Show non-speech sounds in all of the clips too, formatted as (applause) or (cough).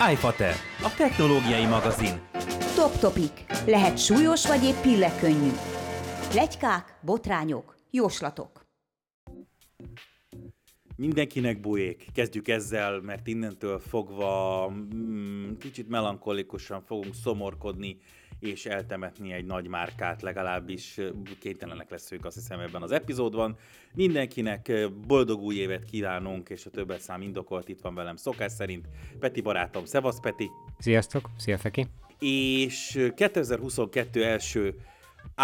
iFater, a technológiai magazin. Top Topic. Lehet súlyos vagy épp pillekönnyű. Legykák, botrányok, jóslatok. Mindenkinek bujék. Kezdjük ezzel, mert innentől fogva mm, kicsit melankolikusan fogunk szomorkodni és eltemetni egy nagy márkát, legalábbis kénytelenek leszünk azt hiszem ebben az epizódban. Mindenkinek boldog új évet kívánunk, és a többet szám indokolt itt van velem szokás szerint. Peti barátom, szevasz Peti! Sziasztok, szia Feki! És 2022 első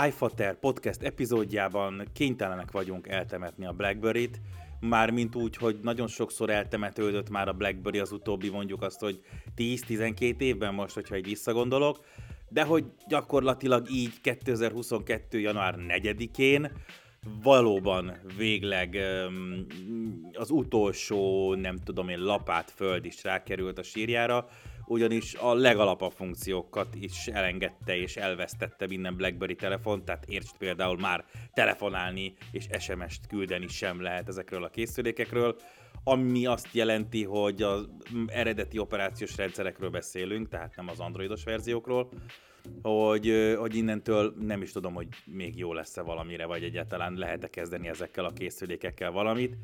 iFater podcast epizódjában kénytelenek vagyunk eltemetni a Blackberry-t, mármint úgy, hogy nagyon sokszor eltemetődött már a BlackBerry az utóbbi mondjuk azt, hogy 10-12 évben most, hogyha így visszagondolok, de hogy gyakorlatilag így 2022. január 4-én valóban végleg az utolsó, nem tudom én, lapát föld is rákerült a sírjára, ugyanis a legalapabb funkciókat is elengedte és elvesztette minden BlackBerry telefon, tehát értsd például már telefonálni és SMS-t küldeni sem lehet ezekről a készülékekről, ami azt jelenti, hogy az eredeti operációs rendszerekről beszélünk, tehát nem az androidos verziókról, hogy, hogy innentől nem is tudom, hogy még jó lesz-e valamire, vagy egyáltalán lehet-e kezdeni ezekkel a készülékekkel valamit.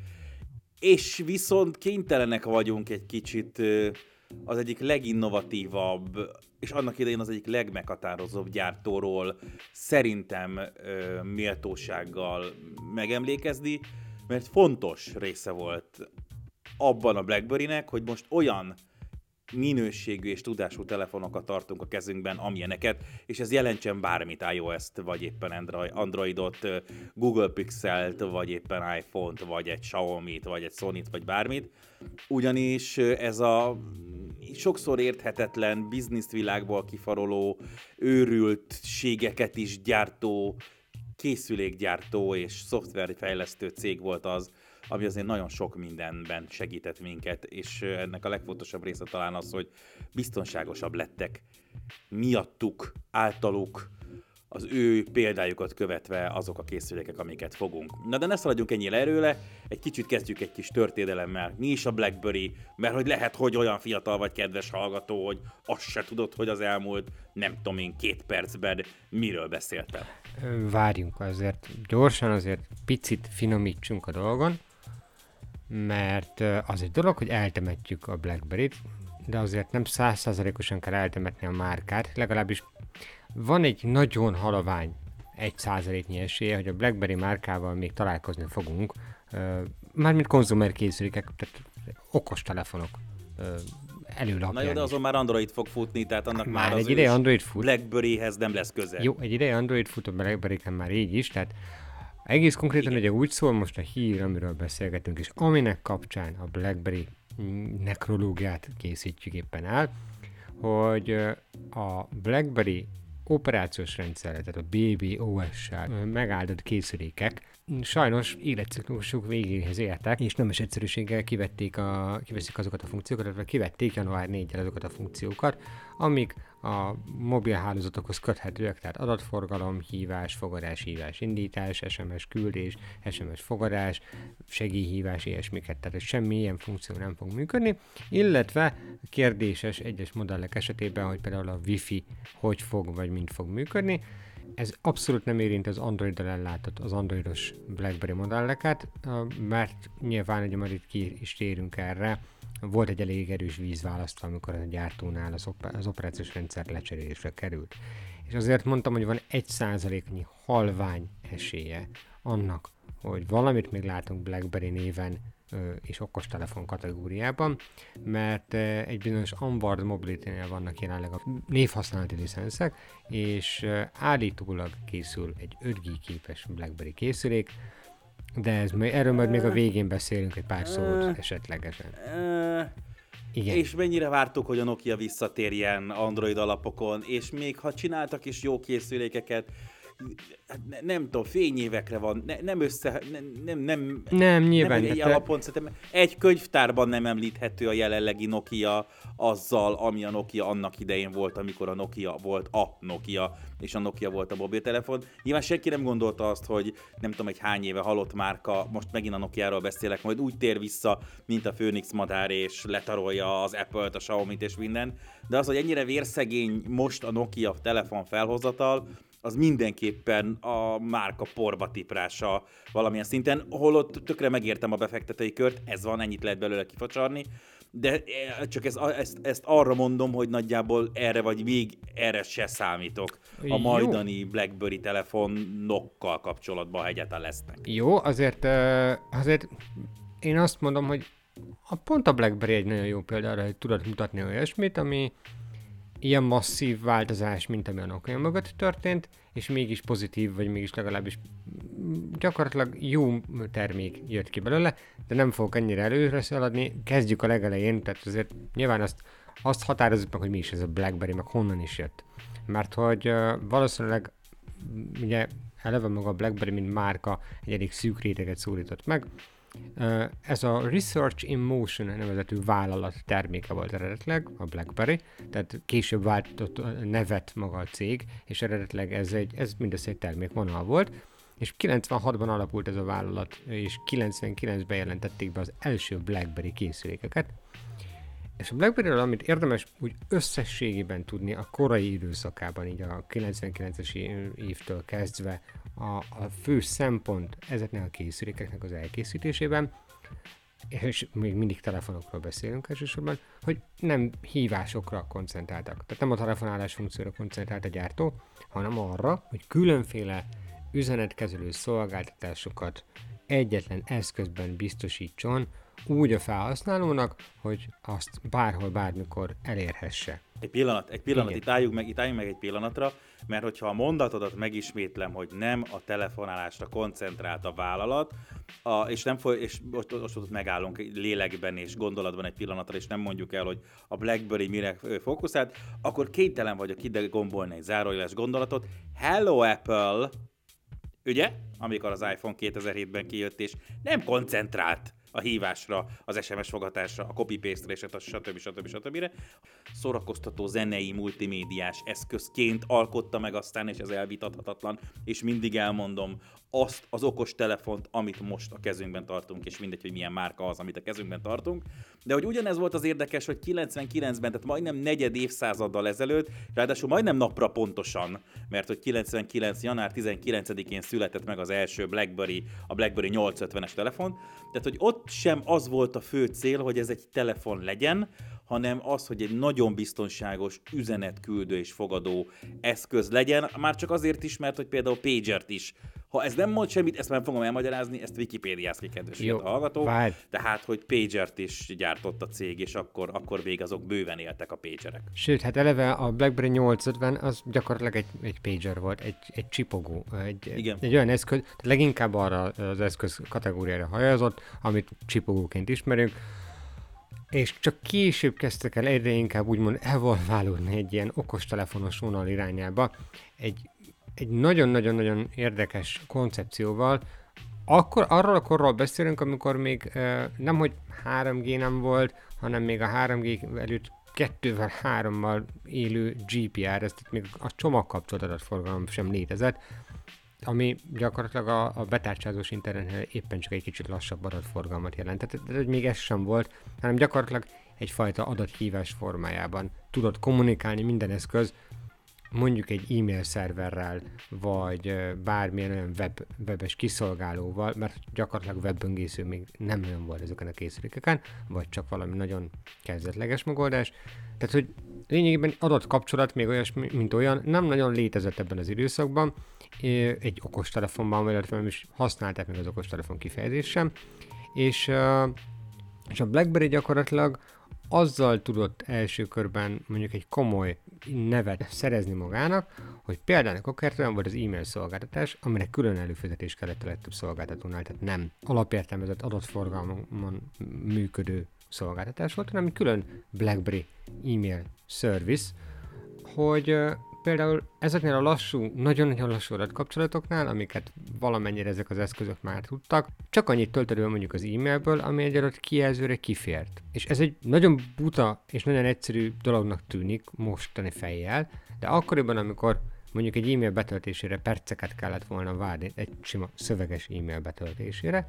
És viszont kénytelenek vagyunk egy kicsit az egyik leginnovatívabb, és annak idején az egyik legmeghatározóbb gyártóról szerintem méltósággal megemlékezni, mert fontos része volt abban a BlackBerry-nek, hogy most olyan minőségű és tudású telefonokat tartunk a kezünkben, amilyeneket, és ez jelentsen bármit, iOS-t, vagy éppen Androidot, Google Pixel-t, vagy éppen iPhone-t, vagy egy Xiaomi-t, vagy egy Sony-t, vagy bármit. Ugyanis ez a sokszor érthetetlen bizniszvilágból kifaroló, őrültségeket is gyártó, készülékgyártó és szoftverfejlesztő cég volt az, ami azért nagyon sok mindenben segített minket, és ennek a legfontosabb része talán az, hogy biztonságosabb lettek miattuk, általuk, az ő példájukat követve azok a készülékek, amiket fogunk. Na de ne szaladjunk ennyire erőle, egy kicsit kezdjük egy kis történelemmel. Mi is a BlackBerry, mert hogy lehet, hogy olyan fiatal vagy kedves hallgató, hogy azt se tudod, hogy az elmúlt, nem tudom én, két percben miről beszéltem. Várjunk azért, gyorsan azért picit finomítsunk a dolgon mert az egy dolog, hogy eltemetjük a Blackberry-t, de azért nem százszázalékosan kell eltemetni a márkát, legalábbis van egy nagyon halavány egy százaléknyi esélye, hogy a BlackBerry márkával még találkozni fogunk, mármint konzumer készülékek, tehát okos telefonok előlapján Na jó, de azon már Android fog futni, tehát annak már, már egy ideje Android fut. Blackberryhez nem lesz köze. Jó, egy ideje Android fut a blackberry már így is, tehát egész konkrétan Igen. ugye úgy szól most a hír, amiről beszélgetünk, és aminek kapcsán a BlackBerry nekrológiát készítjük éppen el, hogy a BlackBerry operációs rendszerre, tehát a BBOS-sel megáldott készülékek sajnos életciklusuk végéhez értek, és nem is egyszerűséggel kivették a, kiveszik azokat a funkciókat, illetve kivették január 4 azokat a funkciókat, amik a mobilhálózatokhoz köthetőek, tehát adatforgalom, hívás, fogadás, hívás, indítás, SMS küldés, SMS fogadás, segélyhívás, ilyesmiket, tehát semmi ilyen funkció nem fog működni, illetve kérdéses egyes modellek esetében, hogy például a Wi-Fi hogy fog vagy mint fog működni, ez abszolút nem érint az Android-dal ellátott, az androidos BlackBerry modelleket, mert nyilván, hogy majd itt ki is térünk erre, volt egy elég erős vízválasztva, amikor a gyártónál az, op- az operációs rendszer lecserélésre került. És azért mondtam, hogy van egy százaléknyi halvány esélye annak, hogy valamit még látunk BlackBerry néven és okostelefon kategóriában, mert egy bizonyos Onboard Mobility-nél vannak jelenleg a névhasználati licenszek, és állítólag készül egy 5G képes BlackBerry készülék, de ez, erről majd még a végén beszélünk egy pár szót esetlegesen. Igen. És mennyire vártuk, hogy a Nokia visszatérjen Android alapokon, és még ha csináltak is jó készülékeket, hát ne, nem tudom, fényévekre van, ne, nem össze, ne, nem, nem, Nem, nyilván, nem egy te- alapon, szerintem egy könyvtárban nem említhető a jelenlegi Nokia azzal, ami a Nokia annak idején volt, amikor a Nokia volt a Nokia, és a Nokia volt a mobiltelefon. Nyilván senki nem gondolta azt, hogy nem tudom, egy hány éve halott márka, most megint a Nokia-ról beszélek, majd úgy tér vissza, mint a Phoenix madár, és letarolja az Apple-t, a Xiaomi-t és minden. De az, hogy ennyire vérszegény most a Nokia telefon felhozatal, az mindenképpen a márka porba tiprása valamilyen szinten, holott tökre megértem a befektetői kört, ez van, ennyit lehet belőle kifacsarni, de eh, csak ez, ezt, ezt arra mondom, hogy nagyjából erre vagy még erre se számítok a Jó. majdani BlackBerry telefonokkal kapcsolatban, ha egyáltalán lesznek. Jó, azért, ö, azért én azt mondom, hogy a pont a BlackBerry egy nagyon jó példa arra, hogy tudod mutatni olyasmit, ami ilyen masszív változás, mint ami a Nokia mögött történt, és mégis pozitív, vagy mégis legalábbis gyakorlatilag jó termék jött ki belőle, de nem fogok ennyire előre szaladni. Kezdjük a legelején, tehát azért nyilván azt, azt határozzuk meg, hogy mi is ez a BlackBerry, meg honnan is jött. Mert hogy uh, valószínűleg ugye eleve maga a BlackBerry, mint márka egy elég szűk réteget szólított meg. Ez a Research in Motion nevezetű vállalat terméke volt eredetileg, a BlackBerry, tehát később váltott nevet maga a cég, és eredetileg ez, egy, ez mindössze egy termékvonal volt, és 96-ban alapult ez a vállalat, és 99-ben jelentették be az első BlackBerry készülékeket, és a blackberry amit érdemes úgy összességében tudni a korai időszakában, így a 99-es é- évtől kezdve, a, a fő szempont ezeknek a készülékeknek az elkészítésében, és még mindig telefonokról beszélünk elsősorban, hogy nem hívásokra koncentráltak. Tehát nem a telefonálás funkcióra koncentrált a gyártó, hanem arra, hogy különféle üzenetkezelő szolgáltatásokat egyetlen eszközben biztosítson úgy a felhasználónak, hogy azt bárhol, bármikor elérhesse. Egy pillanat, egy pillanat, Igen. itt álljunk meg, itt álljunk meg egy pillanatra, mert hogyha a mondatodat megismétlem, hogy nem a telefonálásra koncentrált a vállalat, a, és, nem foly, és most, most ott megállunk lélekben és gondolatban egy pillanatra, és nem mondjuk el, hogy a BlackBerry mire fókuszált, akkor kénytelen vagyok ide gombolni egy zárójeles gondolatot. Hello Apple! Ugye? Amikor az iPhone 2007-ben kijött, és nem koncentrált a hívásra, az SMS fogatásra, a copy-paste-re, a stb. stb. stb. Szórakoztató zenei, multimédiás eszközként alkotta meg aztán, és ez elvitathatatlan, és mindig elmondom azt az okos telefont, amit most a kezünkben tartunk, és mindegy, hogy milyen márka az, amit a kezünkben tartunk. De hogy ugyanez volt az érdekes, hogy 99-ben, tehát majdnem negyed évszázaddal ezelőtt, ráadásul majdnem napra pontosan, mert hogy 99. január 19-én született meg az első BlackBerry, a BlackBerry 850-es telefon, tehát hogy ott sem az volt a fő cél, hogy ez egy telefon legyen, hanem az, hogy egy nagyon biztonságos üzenetküldő és fogadó eszköz legyen, már csak azért is, mert hogy például Pagert is. Ha ez nem mond semmit, ezt már fogom elmagyarázni, ezt Wikipédiáz ki, kedves Jó, hallgató. várj. Tehát, hogy Pagert is gyártott a cég, és akkor, akkor még azok bőven éltek a pagerek. Sőt, hát eleve a BlackBerry 850 az gyakorlatilag egy, egy pager volt, egy, egy csipogó, egy, Igen. egy olyan eszköz, tehát leginkább arra az eszköz kategóriára hajazott, amit csipogóként ismerünk, és csak később kezdtek el egyre inkább úgymond evolválódni egy ilyen okostelefonos vonal irányába, egy, egy nagyon-nagyon-nagyon érdekes koncepcióval, akkor arról a korról beszélünk, amikor még nem, hogy 3G nem volt, hanem még a 3G előtt kettővel, hárommal élő GPR, ez még a csomagkapcsolt adatforgalom sem létezett, ami gyakorlatilag a, a betárcsázós internetnél éppen csak egy kicsit lassabb adatforgalmat jelent. Tehát, tehát még ez sem volt, hanem gyakorlatilag egyfajta adathívás formájában tudott kommunikálni minden eszköz, mondjuk egy e-mail szerverrel, vagy bármilyen olyan web, webes kiszolgálóval, mert gyakorlatilag webböngésző még nem nagyon volt ezeken a készülékeken, vagy csak valami nagyon kezdetleges megoldás. Tehát, hogy lényegében adatkapcsolat még olyas, mint olyan, nem nagyon létezett ebben az időszakban, egy okostelefonban, illetve nem is használták meg az okostelefon kifejezést és, és a BlackBerry gyakorlatilag azzal tudott első körben mondjuk egy komoly nevet szerezni magának, hogy például okértően volt az e-mail szolgáltatás, aminek külön előfizetés kellett a legtöbb szolgáltatónál, tehát nem alapértelmezett adatforgalmon működő szolgáltatás volt, hanem egy külön BlackBerry e-mail service, hogy például ezeknél a lassú, nagyon-nagyon lassú adatkapcsolatoknál, amiket valamennyire ezek az eszközök már tudtak, csak annyit töltöd mondjuk az e-mailből, ami egy adott kijelzőre kifért. És ez egy nagyon buta és nagyon egyszerű dolognak tűnik mostani fejjel, de akkoriban, amikor mondjuk egy e-mail betöltésére perceket kellett volna várni, egy sima szöveges e-mail betöltésére,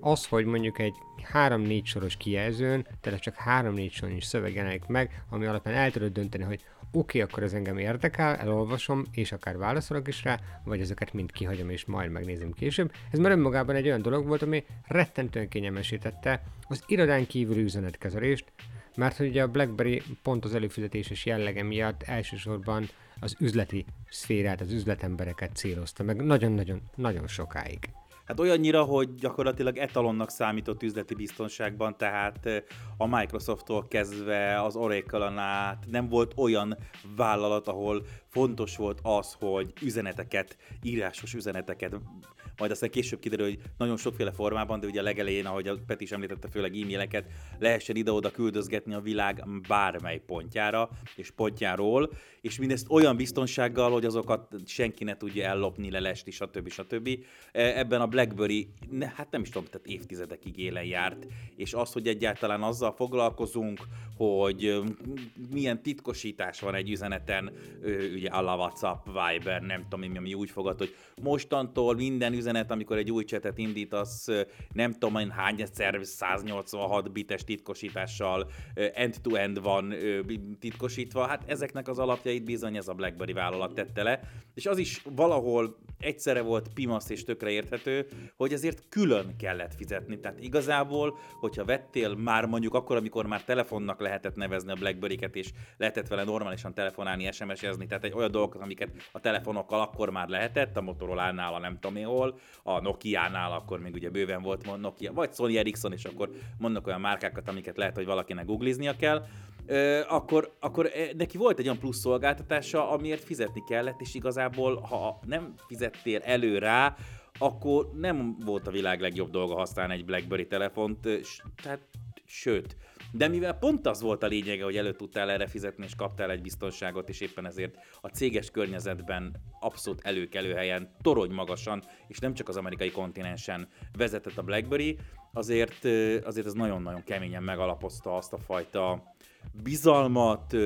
az, hogy mondjuk egy 3-4 soros kijelzőn, tehát csak 3-4 soros szöveg jelenik meg, ami alapján el tudod dönteni, hogy oké, okay, akkor ez engem érdekel, elolvasom, és akár válaszolok is rá, vagy ezeket mind kihagyom, és majd megnézem később. Ez már önmagában egy olyan dolog volt, ami rettentően kényelmesítette az irodán kívüli üzenetkezelést, mert hogy ugye a BlackBerry pont az előfizetéses jellege miatt elsősorban az üzleti szférát, az üzletembereket célozta meg nagyon-nagyon nagyon sokáig. Hát olyannyira, hogy gyakorlatilag etalonnak számított üzleti biztonságban, tehát a Microsofttól kezdve az Oracle-on át nem volt olyan vállalat, ahol fontos volt az, hogy üzeneteket, írásos üzeneteket majd aztán később kiderül, hogy nagyon sokféle formában, de ugye a legelején, ahogy a Peti is említette, főleg e-maileket lehessen ide-oda küldözgetni a világ bármely pontjára és pontjáról, és mindezt olyan biztonsággal, hogy azokat senki ne tudja ellopni, lelesni, stb. stb. E, ebben a BlackBerry, ne, hát nem is tudom, tehát évtizedekig élen járt, és az, hogy egyáltalán azzal foglalkozunk, hogy milyen titkosítás van egy üzeneten, ugye a WhatsApp, Viber, nem tudom mi, ami úgy fogad, hogy mostantól minden üzenet, amikor egy új csetet indítasz, nem tudom én hány egyszer 186 bites titkosítással end-to-end van titkosítva, hát ezeknek az alapjait bizony ez a BlackBerry vállalat tette le, és az is valahol egyszerre volt pimasz és tökre érthető, hogy ezért külön kellett fizetni. Tehát igazából, hogyha vettél már mondjuk akkor, amikor már telefonnak lehetett nevezni a BlackBerry-ket, és lehetett vele normálisan telefonálni, SMS-ezni, tehát egy olyan dolgokat, amiket a telefonokkal akkor már lehetett, a Motorola-nál, a nem tudom én hol, a Nokia-nál akkor még ugye bőven volt Nokia, vagy Sony Ericsson, és akkor mondnak olyan márkákat, amiket lehet, hogy valakinek googliznia kell, akkor, akkor neki volt egy olyan plusz szolgáltatása, amiért fizetni kellett, és igazából, ha nem fizettél elő rá, akkor nem volt a világ legjobb dolga használni egy BlackBerry telefont, tehát sőt, de mivel pont az volt a lényege, hogy elő tudtál erre fizetni, és kaptál egy biztonságot, és éppen ezért a céges környezetben abszolút előkelő helyen, torony magasan, és nem csak az amerikai kontinensen vezetett a BlackBerry, azért, azért ez nagyon-nagyon keményen megalapozta azt a fajta bizalmat,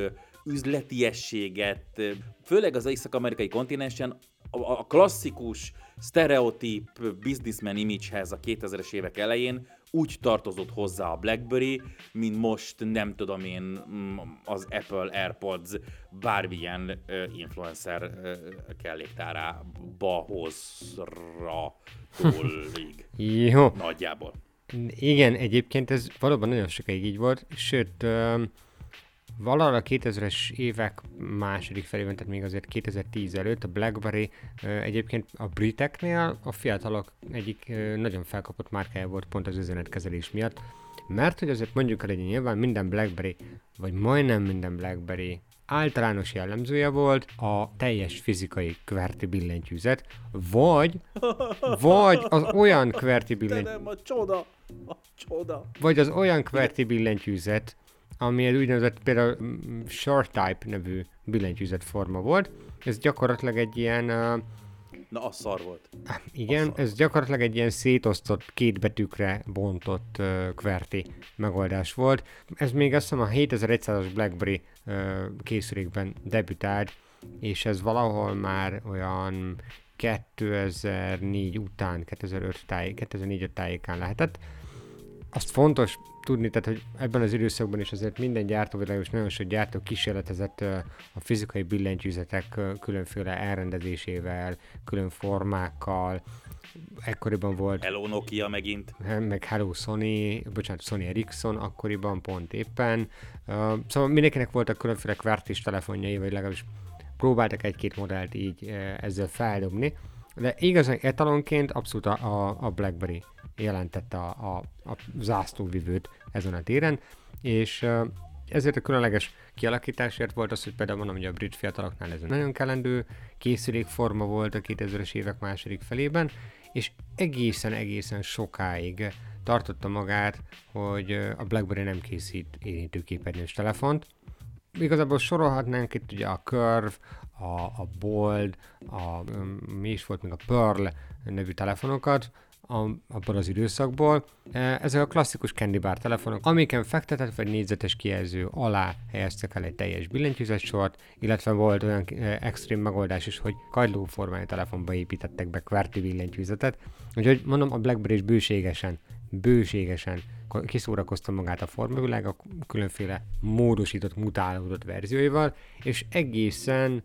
üzletiességet, főleg az észak-amerikai kontinensen a klasszikus, sztereotíp businessman imagehez a 2000-es évek elején úgy tartozott hozzá a BlackBerry, mint most nem tudom én mm, az Apple AirPods bármilyen influencer kelléktárába hozra (laughs) Jó. Nagyjából. Igen, egyébként ez valóban nagyon sokáig így volt, sőt, valahol a 2000-es évek második felében, tehát még azért 2010 előtt a BlackBerry egyébként a briteknél a fiatalok egyik nagyon felkapott márkája volt pont az üzenetkezelés miatt, mert hogy azért mondjuk el, hogy nyilván minden BlackBerry, vagy majdnem minden BlackBerry általános jellemzője volt a teljes fizikai kverti billentyűzet, vagy, vagy az olyan kverti billentyűzet, a csoda, a csoda. vagy az olyan kverti billentyűzet, ami egy úgynevezett például mm, short type nevű billentyűzet forma volt. Ez gyakorlatilag egy ilyen... Na, az szar volt. Igen, szar. ez gyakorlatilag egy ilyen szétosztott, két betűkre bontott uh, QWERTY megoldás volt. Ez még azt hiszem a 7100-as BlackBerry uh, készülékben debütált, és ez valahol már olyan 2004 után, 2005 táj, 2004 tájékán lehetett. Azt fontos tudni, tehát hogy ebben az időszakban is azért minden gyártó, és nagyon sok gyártó kísérletezett a fizikai billentyűzetek különféle elrendezésével, külön formákkal, ekkoriban volt... Hello Nokia megint. Meg Hello Sony, bocsánat, Sony Ericsson akkoriban pont éppen. Szóval mindenkinek voltak különféle kvartis telefonjai, vagy legalábbis próbáltak egy-két modellt így ezzel feldobni. De igazán etalonként abszolút a, a BlackBerry jelentette a, a, a zászlóvivőt ezen a téren, és ezért a különleges kialakításért volt az, hogy például mondom, hogy a brit fiataloknál ez nagyon kellendő készülékforma volt a 2000-es évek második felében, és egészen-egészen sokáig tartotta magát, hogy a BlackBerry nem készít érintőképernyős telefont. igazából sorolhatnánk itt ugye a Curve, a, a Bold, a, mi is volt még a Pearl nevű telefonokat, a, abból az időszakból. E, ezek a klasszikus candy bar telefonok, amiken fektetett vagy négyzetes kijelző alá helyeztek el egy teljes billentyűzet sort, illetve volt olyan e, extrém megoldás is, hogy kagyló formájú telefonba építettek be QWERTY billentyűzetet. Úgyhogy mondom, a BlackBerry is bőségesen, bőségesen kiszórakozta magát a formavilág a különféle módosított, mutálódott verzióival, és egészen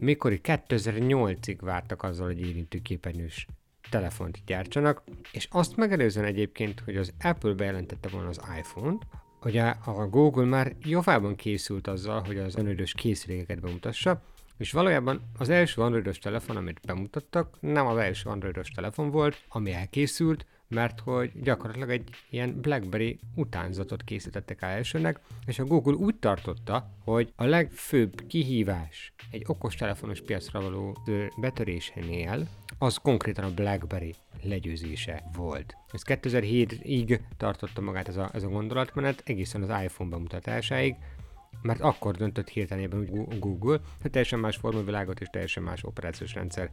mikor 2008-ig vártak azzal, hogy érintőképernyős telefont gyártsanak, és azt megelőzően egyébként, hogy az Apple bejelentette volna az iPhone-t, hogy a Google már jóvában készült azzal, hogy az androidos készülékeket bemutassa, és valójában az első androidos telefon, amit bemutattak, nem az első androidos telefon volt, ami elkészült, mert hogy gyakorlatilag egy ilyen BlackBerry utánzatot készítettek el elsőnek, és a Google úgy tartotta, hogy a legfőbb kihívás egy okostelefonos piacra való betörésénél az konkrétan a BlackBerry legyőzése volt. Ez 2007-ig tartotta magát ez a, ez a gondolatmenet, egészen az iPhone bemutatásáig, mert akkor döntött hirtelenében úgy Google, hogy teljesen más formavilágot és teljesen más operációs rendszer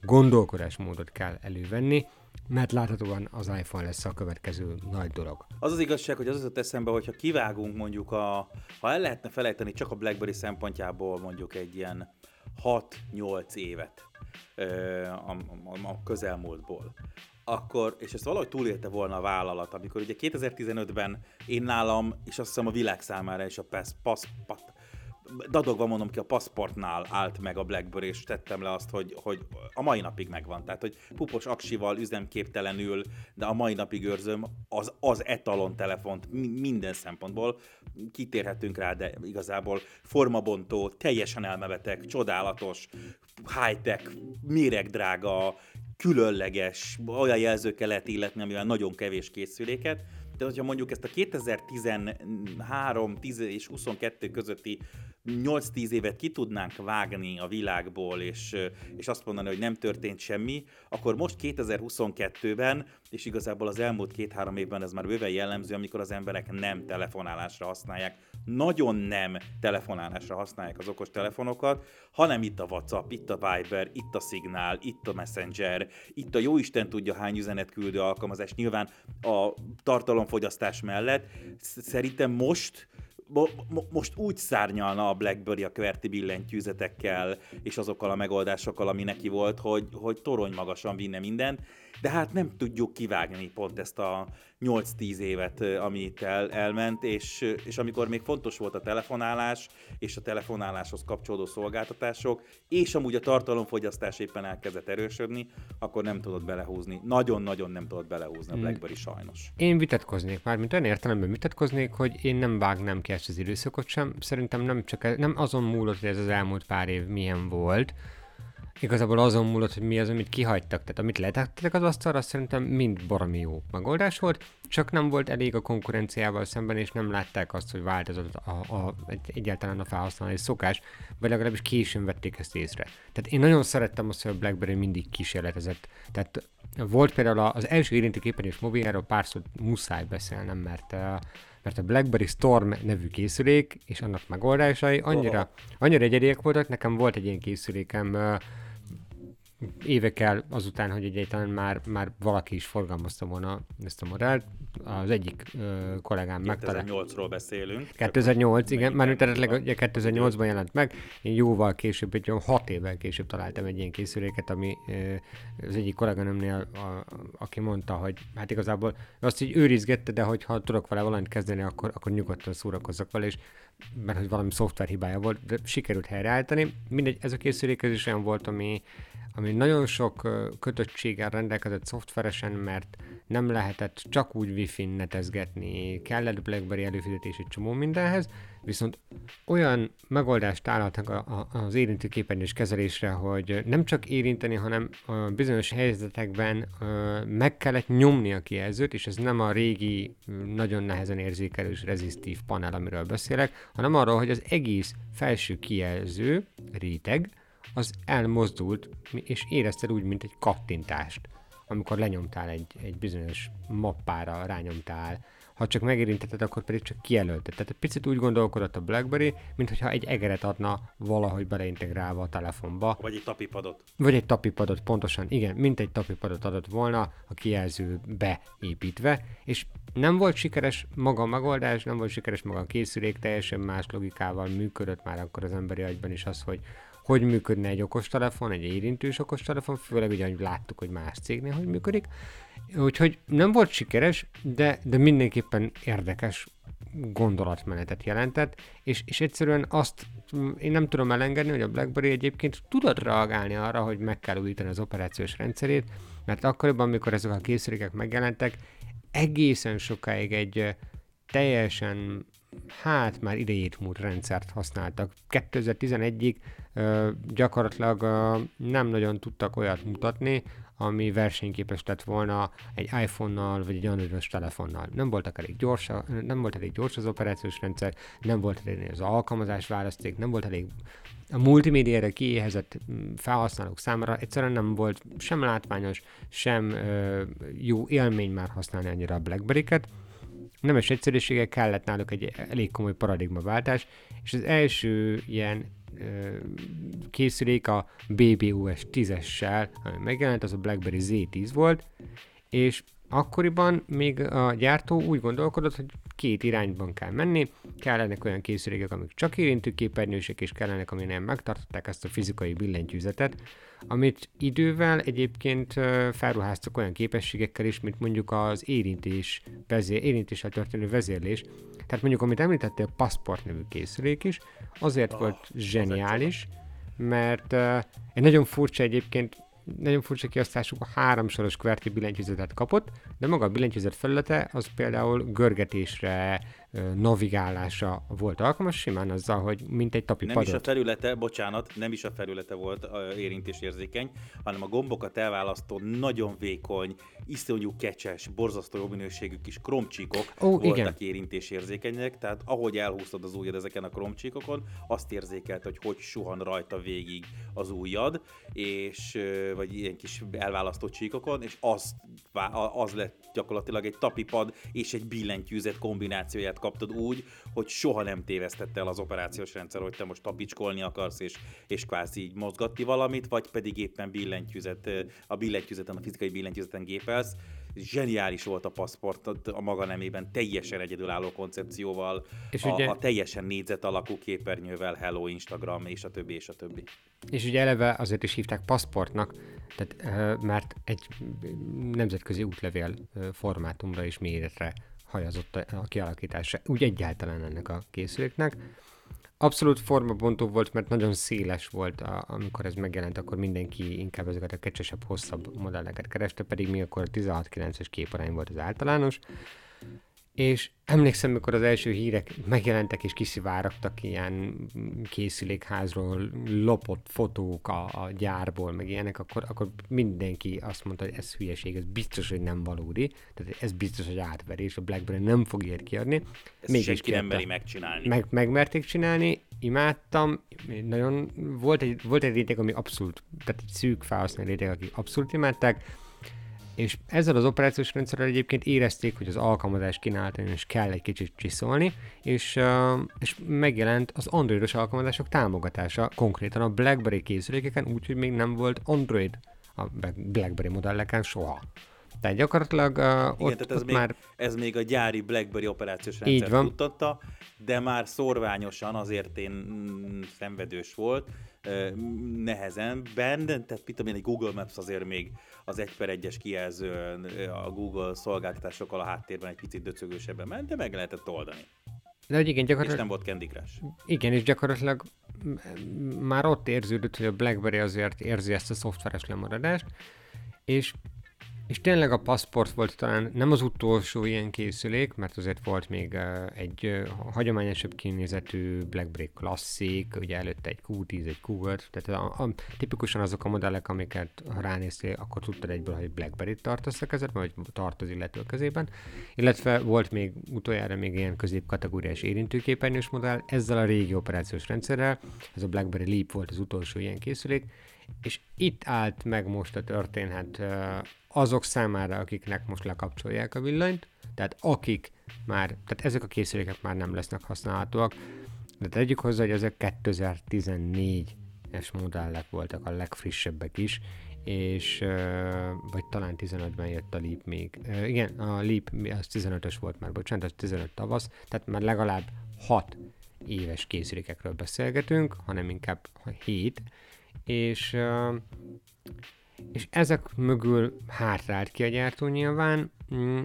gondolkodásmódot kell elővenni, mert láthatóan az iPhone lesz a következő nagy dolog. Az az igazság, hogy az az eszembe, hogyha kivágunk mondjuk a, ha el lehetne felejteni csak a BlackBerry szempontjából mondjuk egy ilyen 6-8 évet ö, a, a, a közelmúltból, akkor, és ezt valahogy túlélte volna a vállalat, amikor ugye 2015-ben én nálam, és azt hiszem a világ számára is a PASS, PASS, PASS dadogva mondom ki, a paszportnál állt meg a Blackberry, és tettem le azt, hogy, hogy a mai napig megvan. Tehát, hogy pupos aksival üzemképtelenül, de a mai napig őrzöm az, az etalon telefont minden szempontból. Kitérhetünk rá, de igazából formabontó, teljesen elmevetek, csodálatos, high-tech, méregdrága, különleges, olyan jelzőkkel lehet illetni, amivel nagyon kevés készüléket, de hogyha mondjuk ezt a 2013 10 és 22 közötti 8-10 évet ki tudnánk vágni a világból, és, és azt mondani, hogy nem történt semmi, akkor most 2022-ben, és igazából az elmúlt két-három évben ez már bőven jellemző, amikor az emberek nem telefonálásra használják, nagyon nem telefonálásra használják az okos telefonokat, hanem itt a WhatsApp, itt a Viber, itt a Signal, itt a Messenger, itt a jóisten tudja hány üzenetküldő alkalmazás, nyilván a tartalomfogyasztás mellett. Szerintem most mo- mo- most úgy szárnyalna a BlackBerry a QWERTY billentyűzetekkel és azokkal a megoldásokkal, ami neki volt, hogy, hogy torony magasan vinne mindent, de hát nem tudjuk kivágni pont ezt a 8-10 évet, ami itt el, elment, és, és amikor még fontos volt a telefonálás, és a telefonáláshoz kapcsolódó szolgáltatások, és amúgy a tartalomfogyasztás éppen elkezdett erősödni, akkor nem tudod belehúzni. Nagyon-nagyon nem tudod belehúzni a hmm. BlackBerry sajnos. Én vitatkoznék már, mint olyan értelemben vitatkoznék, hogy én nem vágnám ki ezt az időszakot sem. Szerintem nem csak nem azon múlott, hogy ez az elmúlt pár év milyen volt, igazából azon múlott, hogy mi az, amit kihagytak. Tehát amit letettek az asztalra, azt szerintem mind baromi jó megoldás volt, csak nem volt elég a konkurenciával szemben, és nem látták azt, hogy változott a, a, egyáltalán a felhasználói szokás, vagy legalábbis későn vették ezt észre. Tehát én nagyon szerettem azt, hogy a BlackBerry mindig kísérletezett. Tehát volt például az első érinti képernyős mobiljáról párszor muszáj beszélnem, mert mert a BlackBerry Storm nevű készülék és annak megoldásai annyira, annyira egyediek voltak, nekem volt egy ilyen készülékem évekkel azután, hogy egyáltalán már, már valaki is forgalmazta volna ezt a modellt, az egyik uh, kollégám megtalált. 2008-ról beszélünk. 2008, igen, már eredetileg ugye 2008-ban jelent meg, én jóval később, egy 6 évvel később találtam egy ilyen készüléket, ami uh, az egyik kolléganőmnél, a, aki mondta, hogy hát igazából azt így őrizgette, de hogyha tudok vele valamit kezdeni, akkor, akkor nyugodtan szórakozzak vele, és mert hogy valami szoftver hibája volt, de sikerült helyreállítani. Mindegy, ez a készülék ez is olyan volt, ami, ami nagyon sok kötöttséggel rendelkezett szoftveresen, mert nem lehetett csak úgy Wi-Fi-n netezgetni, kellett BlackBerry előfizetés egy csomó mindenhez, viszont olyan megoldást találtak az érintő képernyős kezelésre, hogy nem csak érinteni, hanem bizonyos helyzetekben meg kellett nyomni a kijelzőt, és ez nem a régi, nagyon nehezen érzékelős rezisztív panel, amiről beszélek, hanem arról, hogy az egész felső kijelző réteg, az elmozdult, és érezted úgy, mint egy kattintást, amikor lenyomtál egy, egy bizonyos mappára, rányomtál ha csak megérintetted, akkor pedig csak kijelölted. Tehát egy picit úgy gondolkodott a BlackBerry, mintha egy egeret adna valahogy beleintegrálva a telefonba. Vagy egy tapipadot. Vagy egy tapipadot, pontosan, igen, mint egy tapipadot adott volna a kijelzőbe építve, és nem volt sikeres maga a megoldás, nem volt sikeres maga a készülék, teljesen más logikával működött már akkor az emberi agyban is az, hogy hogy működne egy okostelefon, egy érintős okostelefon, főleg ugye, hogy láttuk, hogy más cégnél hogy működik. Úgyhogy nem volt sikeres, de, de mindenképpen érdekes gondolatmenetet jelentett, és, és egyszerűen azt én nem tudom elengedni, hogy a BlackBerry egyébként tudott reagálni arra, hogy meg kell újítani az operációs rendszerét, mert akkoriban, amikor ezek a készülékek megjelentek, egészen sokáig egy teljesen hát már idejét múlt rendszert használtak. 2011-ig ö, gyakorlatilag ö, nem nagyon tudtak olyat mutatni, ami versenyképes lett volna egy iPhone-nal vagy egy androidos telefonnal. Nem voltak elég gyors, nem volt elég gyors az operációs rendszer, nem volt elég az alkalmazás választék, nem volt elég a multimédiára kiéhezett felhasználók számára egyszerűen nem volt sem látványos, sem ö, jó élmény már használni annyira a BlackBerry-ket nemes egyszerűsége kellett náluk egy elég komoly paradigmaváltás, és az első ilyen ö, készülék a BBOS 10-essel, ami megjelent, az a BlackBerry Z10 volt, és akkoriban még a gyártó úgy gondolkodott, hogy két irányban kell menni, kellenek olyan készülékek, amik csak érintőképernyősek, és kellenek, aminél megtartották ezt a fizikai billentyűzetet, amit idővel egyébként felruháztak olyan képességekkel is, mint mondjuk az érintés, vezér, érintéssel történő vezérlés. Tehát mondjuk, amit említettél, a Passport nevű készülék is, azért oh, volt zseniális, mert uh, egy nagyon furcsa egyébként nagyon furcsa kiasztású a háromsoros QWERTY billentyűzetet kapott, de maga a billentyűzet felülete az például görgetésre, navigálásra volt alkalmas, simán azzal, hogy mint egy tapi Nem padot. is a felülete, bocsánat, nem is a felülete volt érintésérzékeny, hanem a gombokat elválasztó nagyon vékony, iszonyú kecses, borzasztó jó minőségű kis kromcsíkok oh, voltak igen. érintésérzékenyek, tehát ahogy elhúztad az ujjad ezeken a kromcsíkokon, azt érzékelt, hogy hogy suhan rajta végig az ujjad, és vagy ilyen kis elválasztó csíkokon, és az, az lett gyakorlatilag egy tapipad és egy billentyűzet kombinációját kaptad úgy, hogy soha nem tévesztette el az operációs rendszer, hogy te most tapicskolni akarsz, és, és kvázi így mozgatni valamit, vagy pedig éppen billentyűzet, a billentyűzeten, a fizikai billentyűzeten gépelsz. Zseniális volt a paszport a maga nemében, teljesen egyedülálló koncepcióval, és a, ugye... a teljesen négyzet alakú képernyővel, Hello, Instagram, és a többi, és a többi. És ugye eleve azért is hívták paszportnak, tehát, mert egy nemzetközi útlevél formátumra és méretre hajazott a kialakítása, úgy egyáltalán ennek a készüléknek. Abszolút formabontó volt, mert nagyon széles volt, a, amikor ez megjelent, akkor mindenki inkább ezeket a kecsesebb, hosszabb modelleket kereste, pedig mi akkor a 16-9-es képarány volt az általános és emlékszem, mikor az első hírek megjelentek és kiszivárogtak ilyen készülékházról lopott fotók a, a gyárból, meg ilyenek, akkor, akkor mindenki azt mondta, hogy ez hülyeség, ez biztos, hogy nem valódi, tehát ez biztos, hogy átverés, a BlackBerry nem fog ilyet kiadni. Ezt Mégis senki nem meri megcsinálni. Meg, megmerték csinálni, imádtam, nagyon, volt egy, volt egy réteg, ami abszolút, tehát egy szűk felhasználó réteg, akik abszolút imádták, és ezzel az operációs rendszerrel egyébként érezték, hogy az alkalmazás kínáltan is kell egy kicsit csiszolni, és, és megjelent az androidos alkalmazások támogatása, konkrétan a BlackBerry készülékeken, úgyhogy még nem volt Android a BlackBerry modelleken soha. Tehát gyakorlatilag uh, Igen, ott, tehát ez, ott még, már... ez még a gyári BlackBerry operációs rendszer tudtatta, de már szorványosan azért én mm, szenvedős volt, nehezenben, tehát mit tudom én, egy Google Maps azért még az egy per egyes kijelző a Google szolgáltatásokkal a háttérben egy picit döcögősebben ment, de meg lehetett oldani. De hogy igen, gyakorlatilag... És nem volt Candy Crush. Igen, és gyakorlatilag már ott érződött, hogy a BlackBerry azért érzi ezt a szoftveres lemaradást, és és tényleg a Passport volt talán nem az utolsó ilyen készülék, mert azért volt még egy hagyományosabb kinézetű BlackBerry Classic, ugye előtte egy Q10, egy Q5, tehát a, a, tipikusan azok a modellek, amiket ha ránéztél, akkor tudtad egyből, hogy BlackBerry-t tartasz a kezedben, vagy tart az illető kezében. Illetve volt még utoljára még ilyen középkategóriás érintőképernyős modell, ezzel a régi operációs rendszerrel, ez a BlackBerry Leap volt az utolsó ilyen készülék, és itt állt meg most a történhet azok számára, akiknek most lekapcsolják a villanyt, tehát akik már, tehát ezek a készülékek már nem lesznek használhatóak, de tegyük hozzá, hogy ezek 2014-es modellek voltak a legfrissebbek is, és vagy talán 15-ben jött a Leap még. Igen, a Leap az 15-ös volt már, bocsánat, az 15 tavasz, tehát már legalább 6 éves készülékekről beszélgetünk, hanem inkább 7, és, és ezek mögül hátrált ki a gyártó nyilván. Mm,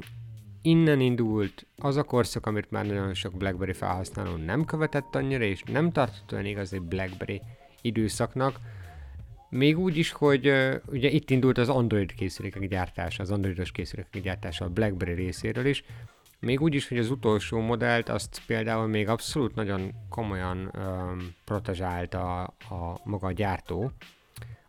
innen indult az a korszak, amit már nagyon sok BlackBerry felhasználó nem követett annyira, és nem tartott olyan igazi BlackBerry időszaknak, még úgy is, hogy ugye itt indult az Android készülékek gyártása, az androidos készülékek gyártása a BlackBerry részéről is, még úgy is, hogy az utolsó modellt azt például még abszolút nagyon komolyan um, protezsálta a, a maga a gyártó,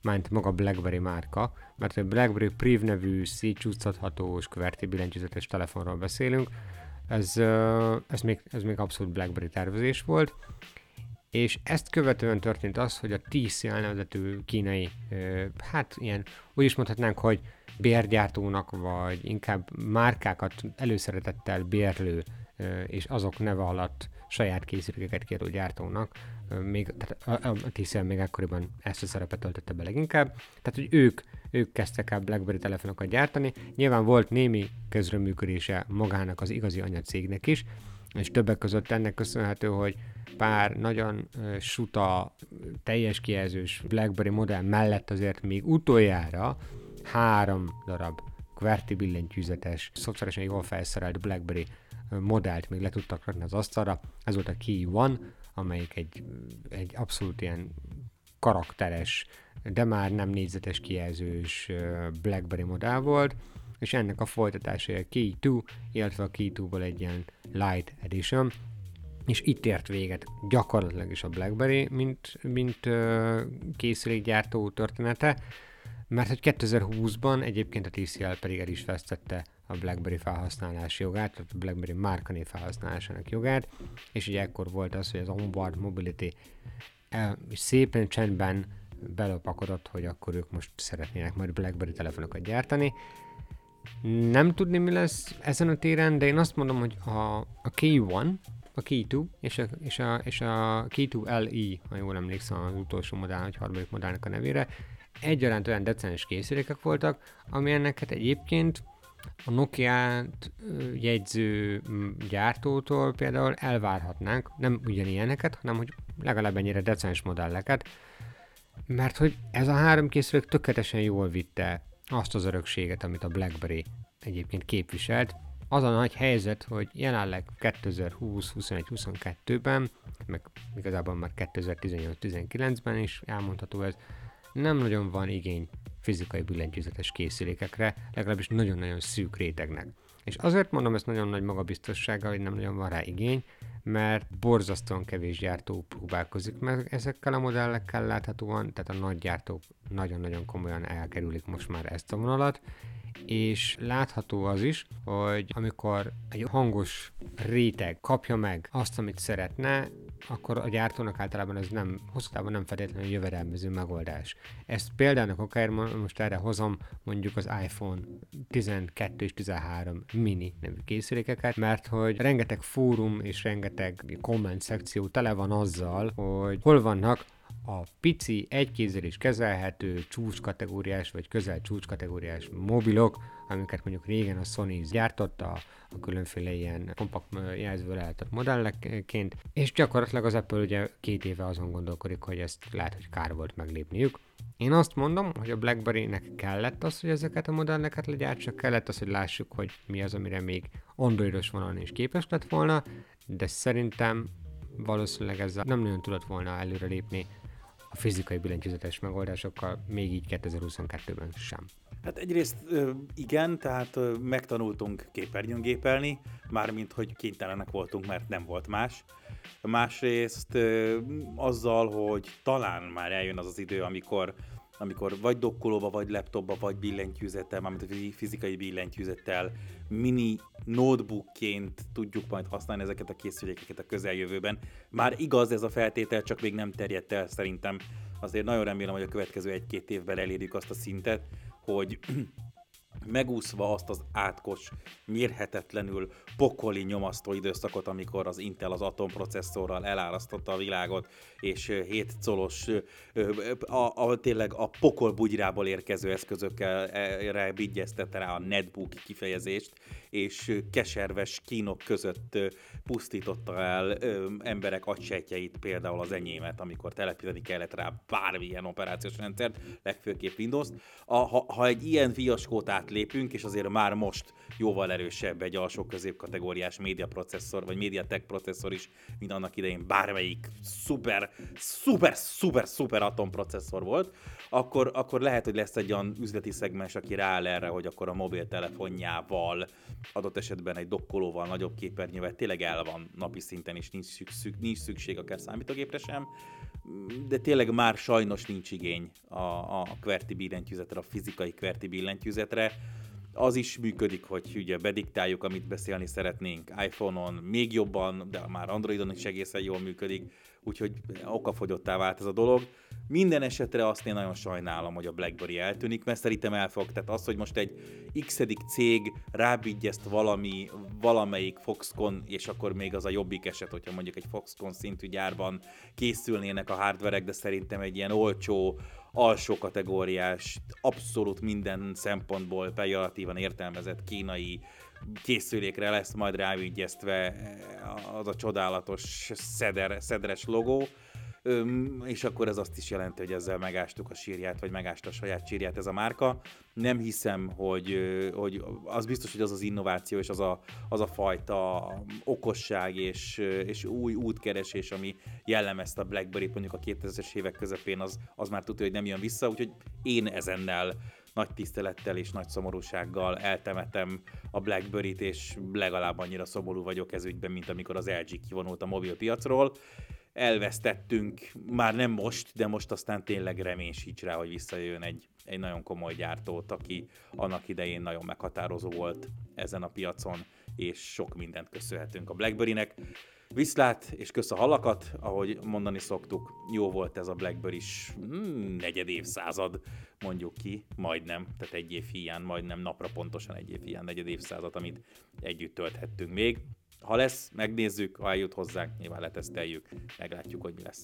mint maga BlackBerry márka, mert a BlackBerry Priv nevű szétcsúsztathatós, QWERTY billentyűzetes telefonról beszélünk, ez, uh, ez, még, ez még abszolút BlackBerry tervezés volt, és ezt követően történt az, hogy a TCL nevezetű kínai, hát ilyen, úgy is mondhatnánk, hogy bérgyártónak, vagy inkább márkákat előszeretettel bérlő, és azok neve alatt saját készülékeket kérő gyártónak, még, tehát a, a TCL még akkoriban ezt a szerepet töltötte be leginkább, tehát hogy ők, ők kezdtek el BlackBerry telefonokat gyártani, nyilván volt némi közreműködése magának az igazi anyacégnek is, és többek között ennek köszönhető, hogy pár nagyon suta, teljes kijelzős BlackBerry modell mellett azért még utoljára három darab QWERTY billentyűzetes, szoftveresen jól felszerelt BlackBerry modellt még le tudtak rakni az asztalra. Ez volt a Key One, amelyik egy, egy abszolút ilyen karakteres, de már nem négyzetes kijelzős BlackBerry modell volt, és ennek a folytatása a Key 2, illetve a Key 2-ból egy ilyen Light Edition, és itt ért véget gyakorlatilag is a BlackBerry, mint, mint uh, készülékgyártó története, mert hogy 2020-ban egyébként a TCL pedig el is vesztette a BlackBerry felhasználási jogát, tehát a BlackBerry márkanév felhasználásának jogát, és ugye ekkor volt az, hogy az Onboard Mobility el, szépen csendben belopakodott, hogy akkor ők most szeretnének majd BlackBerry telefonokat gyártani. Nem tudni, mi lesz ezen a téren, de én azt mondom, hogy a, a K1, a Key2 és a, és a, és a Key2 LE, ha jól emlékszem az utolsó modell, vagy harmadik modellnek a nevére, egyaránt olyan decens készülékek voltak, ami ennek hát egyébként a Nokia-t jegyző gyártótól például elvárhatnánk, nem ugyanilyeneket, hanem hogy legalább ennyire decens modelleket, mert hogy ez a három készülék tökéletesen jól vitte azt az örökséget, amit a BlackBerry egyébként képviselt, az a nagy helyzet, hogy jelenleg 2020, 21, 22-ben, meg igazából már 2018-19-ben is elmondható ez, nem nagyon van igény fizikai billentyűzetes készülékekre, legalábbis nagyon-nagyon szűk rétegnek. És azért mondom ezt nagyon nagy magabiztossággal, hogy nem nagyon van rá igény, mert borzasztóan kevés gyártó próbálkozik meg ezekkel a modellekkel láthatóan, tehát a nagy gyártók nagyon-nagyon komolyan elkerülik most már ezt a vonalat, és látható az is, hogy amikor egy hangos réteg kapja meg azt, amit szeretne, akkor a gyártónak általában ez nem, hosszú távon nem feltétlenül jövedelmező megoldás. Ezt példának akár most erre hozom mondjuk az iPhone 12 és 13 mini nevű készülékeket, mert hogy rengeteg fórum és rengeteg komment szekció tele van azzal, hogy hol vannak a pici, egykézzel is kezelhető csúcskategóriás vagy közel csúcskategóriás mobilok, amiket mondjuk régen a Sony gyártotta, a különféle ilyen kompakt jelzővel lehetett modellekként, és gyakorlatilag az Apple ugye két éve azon gondolkodik, hogy ezt lehet, hogy kár volt meglépniük. Én azt mondom, hogy a BlackBerry-nek kellett az, hogy ezeket a modelleket legyártsa, kellett az, hogy lássuk, hogy mi az, amire még androidos vonalon is képes lett volna, de szerintem valószínűleg ezzel nem nagyon tudott volna előrelépni a fizikai billentyűzetes megoldásokkal, még így 2022-ben sem. Hát egyrészt igen, tehát megtanultunk képernyőn gépelni, mármint hogy kénytelenek voltunk, mert nem volt más. Másrészt azzal, hogy talán már eljön az az idő, amikor amikor vagy dokkolóba, vagy laptopba, vagy billentyűzettel, mármint a fizikai billentyűzettel, mini notebookként tudjuk majd használni ezeket a készülékeket a közeljövőben. Már igaz ez a feltétel, csak még nem terjedt el szerintem. Azért nagyon remélem, hogy a következő egy-két évben elérjük azt a szintet, hogy megúszva azt az átkos, mérhetetlenül pokoli nyomasztó időszakot, amikor az Intel az atomprocesszorral elárasztotta a világot, és 7 colos, a, a, tényleg a pokol bugyrából érkező eszközökkel erre vigyeztette rá a netbook kifejezést, és keserves kínok között pusztította el emberek agysejtjeit, például az enyémet, amikor telepíteni kellett rá bármilyen operációs rendszert, legfőképp Windows-t. Ha, ha egy ilyen fiaskót átlépünk, és azért már most jóval erősebb egy alsó középkategóriás médiaprocesszor, vagy MediaTek processzor is, mint annak idején bármelyik szuper, szuper, szuper, szuper atomprocesszor volt, akkor, akkor lehet, hogy lesz egy olyan üzleti szegmens, aki rááll erre, hogy akkor a mobiltelefonjával, adott esetben egy dokkolóval, nagyobb képernyővel tényleg el van napi szinten, és nincs szükség, nincs szükség akár számítógépre sem, de tényleg már sajnos nincs igény a, a QWERTY billentyűzetre, a fizikai QWERTY billentyűzetre, az is működik, hogy ugye bediktáljuk, amit beszélni szeretnénk iPhone-on, még jobban, de már Androidon is egészen jól működik, úgyhogy okafogyottá vált ez a dolog. Minden esetre azt én nagyon sajnálom, hogy a BlackBerry eltűnik, mert szerintem elfog. Tehát az, hogy most egy x cég rábígyeszt valami, valamelyik Foxconn, és akkor még az a jobbik eset, hogyha mondjuk egy Foxconn szintű gyárban készülnének a hardverek, de szerintem egy ilyen olcsó, alsó kategóriás, abszolút minden szempontból pejoratívan értelmezett kínai készülékre lesz majd rávigyeztve az a csodálatos szeder, szedres logó, És akkor ez azt is jelenti, hogy ezzel megástuk a sírját, vagy megásta a saját sírját ez a márka. Nem hiszem, hogy, hogy az biztos, hogy az az innováció, és az a, az a fajta okosság és, és új útkeresés, ami jellemezte a BlackBerry mondjuk a 2000-es évek közepén, az, az már tudja, hogy nem jön vissza, úgyhogy én ezennel nagy tisztelettel és nagy szomorúsággal eltemetem a BlackBerry-t, és legalább annyira szomorú vagyok ez ügyben, mint amikor az LG kivonult a mobilpiacról elvesztettünk, már nem most, de most aztán tényleg remény sincs rá, hogy visszajön egy, egy nagyon komoly gyártót, aki annak idején nagyon meghatározó volt ezen a piacon, és sok mindent köszönhetünk a BlackBerry-nek. Viszlát, és kösz a halakat, ahogy mondani szoktuk, jó volt ez a BlackBerry is hmm, negyed évszázad, mondjuk ki, majdnem, tehát egy év hiány, majdnem napra pontosan egy év hiány, negyed évszázad, amit együtt tölthettünk még. Ha lesz, megnézzük, ha eljut hozzánk, nyilván leteszteljük, meglátjuk, hogy mi lesz.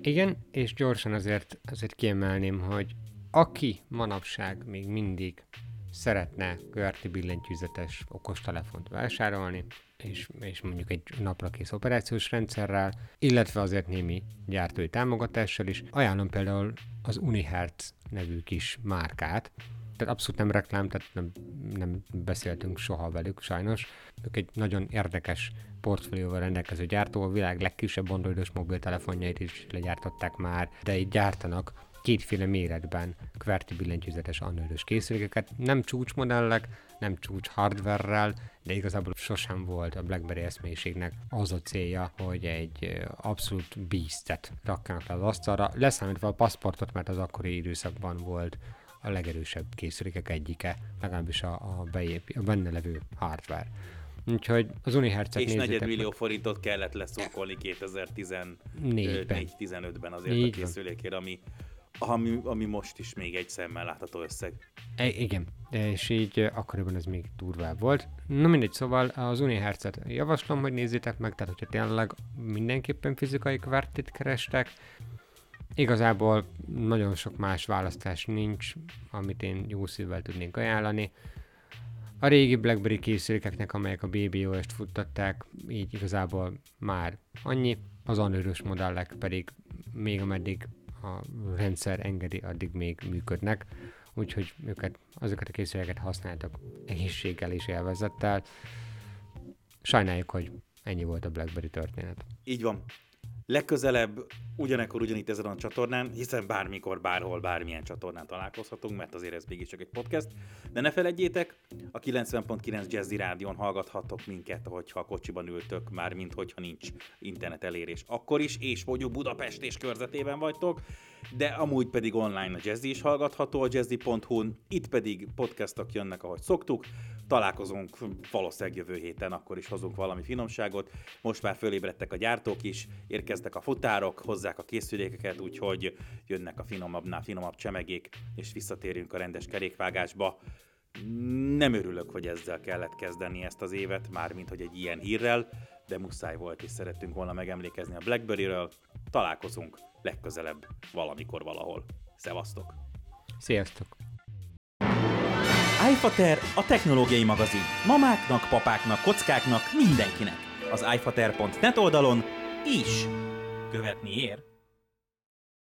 Igen, és gyorsan azért, azért kiemelném, hogy aki manapság még mindig szeretne QWERTY billentyűzetes okostelefont vásárolni, és, és mondjuk egy napra kész operációs rendszerrel, illetve azért némi gyártói támogatással is, ajánlom például az Unihertz nevű kis márkát, tehát abszolút nem reklám, tehát nem, nem beszéltünk soha velük sajnos. Ők egy nagyon érdekes portfólióval rendelkező gyártó, a világ legkisebb androidos mobiltelefonjait is legyártották már, de így gyártanak kétféle méretben QWERTY billentyűzetes androidos készülékeket, nem csúcsmodellek, nem csúcs hardverrel, de igazából sosem volt a BlackBerry eszmélyiségnek az a célja, hogy egy abszolút beastet rakjanak le az asztalra, leszámítva a paszportot, mert az akkori időszakban volt a legerősebb készülékek egyike, legalábbis a, a, beép, a benne levő hardware. Úgyhogy az Unihercet És negyed millió forintot kellett leszurkolni 2014-15-ben azért Így a készülékére, ami, ami, ami most is még egy szemmel látható összeg. E, igen, és így akkoriban ez még durvább volt. Na mindegy, szóval az Unihercet javaslom, hogy nézzétek meg, tehát hogyha tényleg mindenképpen fizikai kvartit kerestek, Igazából nagyon sok más választás nincs, amit én jó szívvel tudnék ajánlani. A régi BlackBerry készülékeknek, amelyek a BBOS-t futtatták, így igazából már annyi. Az anőrös modellek pedig még ameddig a rendszer engedi, addig még működnek, úgyhogy őket, azokat a készülékeket használtak egészséggel és élvezettel. Sajnáljuk, hogy ennyi volt a BlackBerry történet. Így van. Legközelebb ugyanekkor ugyanitt ezen a csatornán, hiszen bármikor, bárhol, bármilyen csatornán találkozhatunk, mert azért ez mégiscsak egy podcast. De ne felejtjétek, a 90.9 Jazzy Rádion hallgathatok minket, hogyha a kocsiban ültök, már mint hogyha nincs internet elérés. Akkor is, és mondjuk Budapest és körzetében vagytok, de amúgy pedig online a Jazzy is hallgatható a jazzy.hu-n, itt pedig podcastok jönnek, ahogy szoktuk, találkozunk valószínűleg jövő héten, akkor is hozunk valami finomságot. Most már fölébredtek a gyártók is, érkeztek a futárok, hozzák a készülékeket, úgyhogy jönnek a finomabbnál finomabb csemegék, és visszatérünk a rendes kerékvágásba. Nem örülök, hogy ezzel kellett kezdeni ezt az évet, mármint hogy egy ilyen hírrel, de muszáj volt, és szerettünk volna megemlékezni a Blackberry-ről. Találkozunk legközelebb valamikor valahol. Szevasztok! Sziasztok! iFater a technológiai magazin. Mamáknak, papáknak, kockáknak, mindenkinek. Az iFater.net oldalon is követni ér.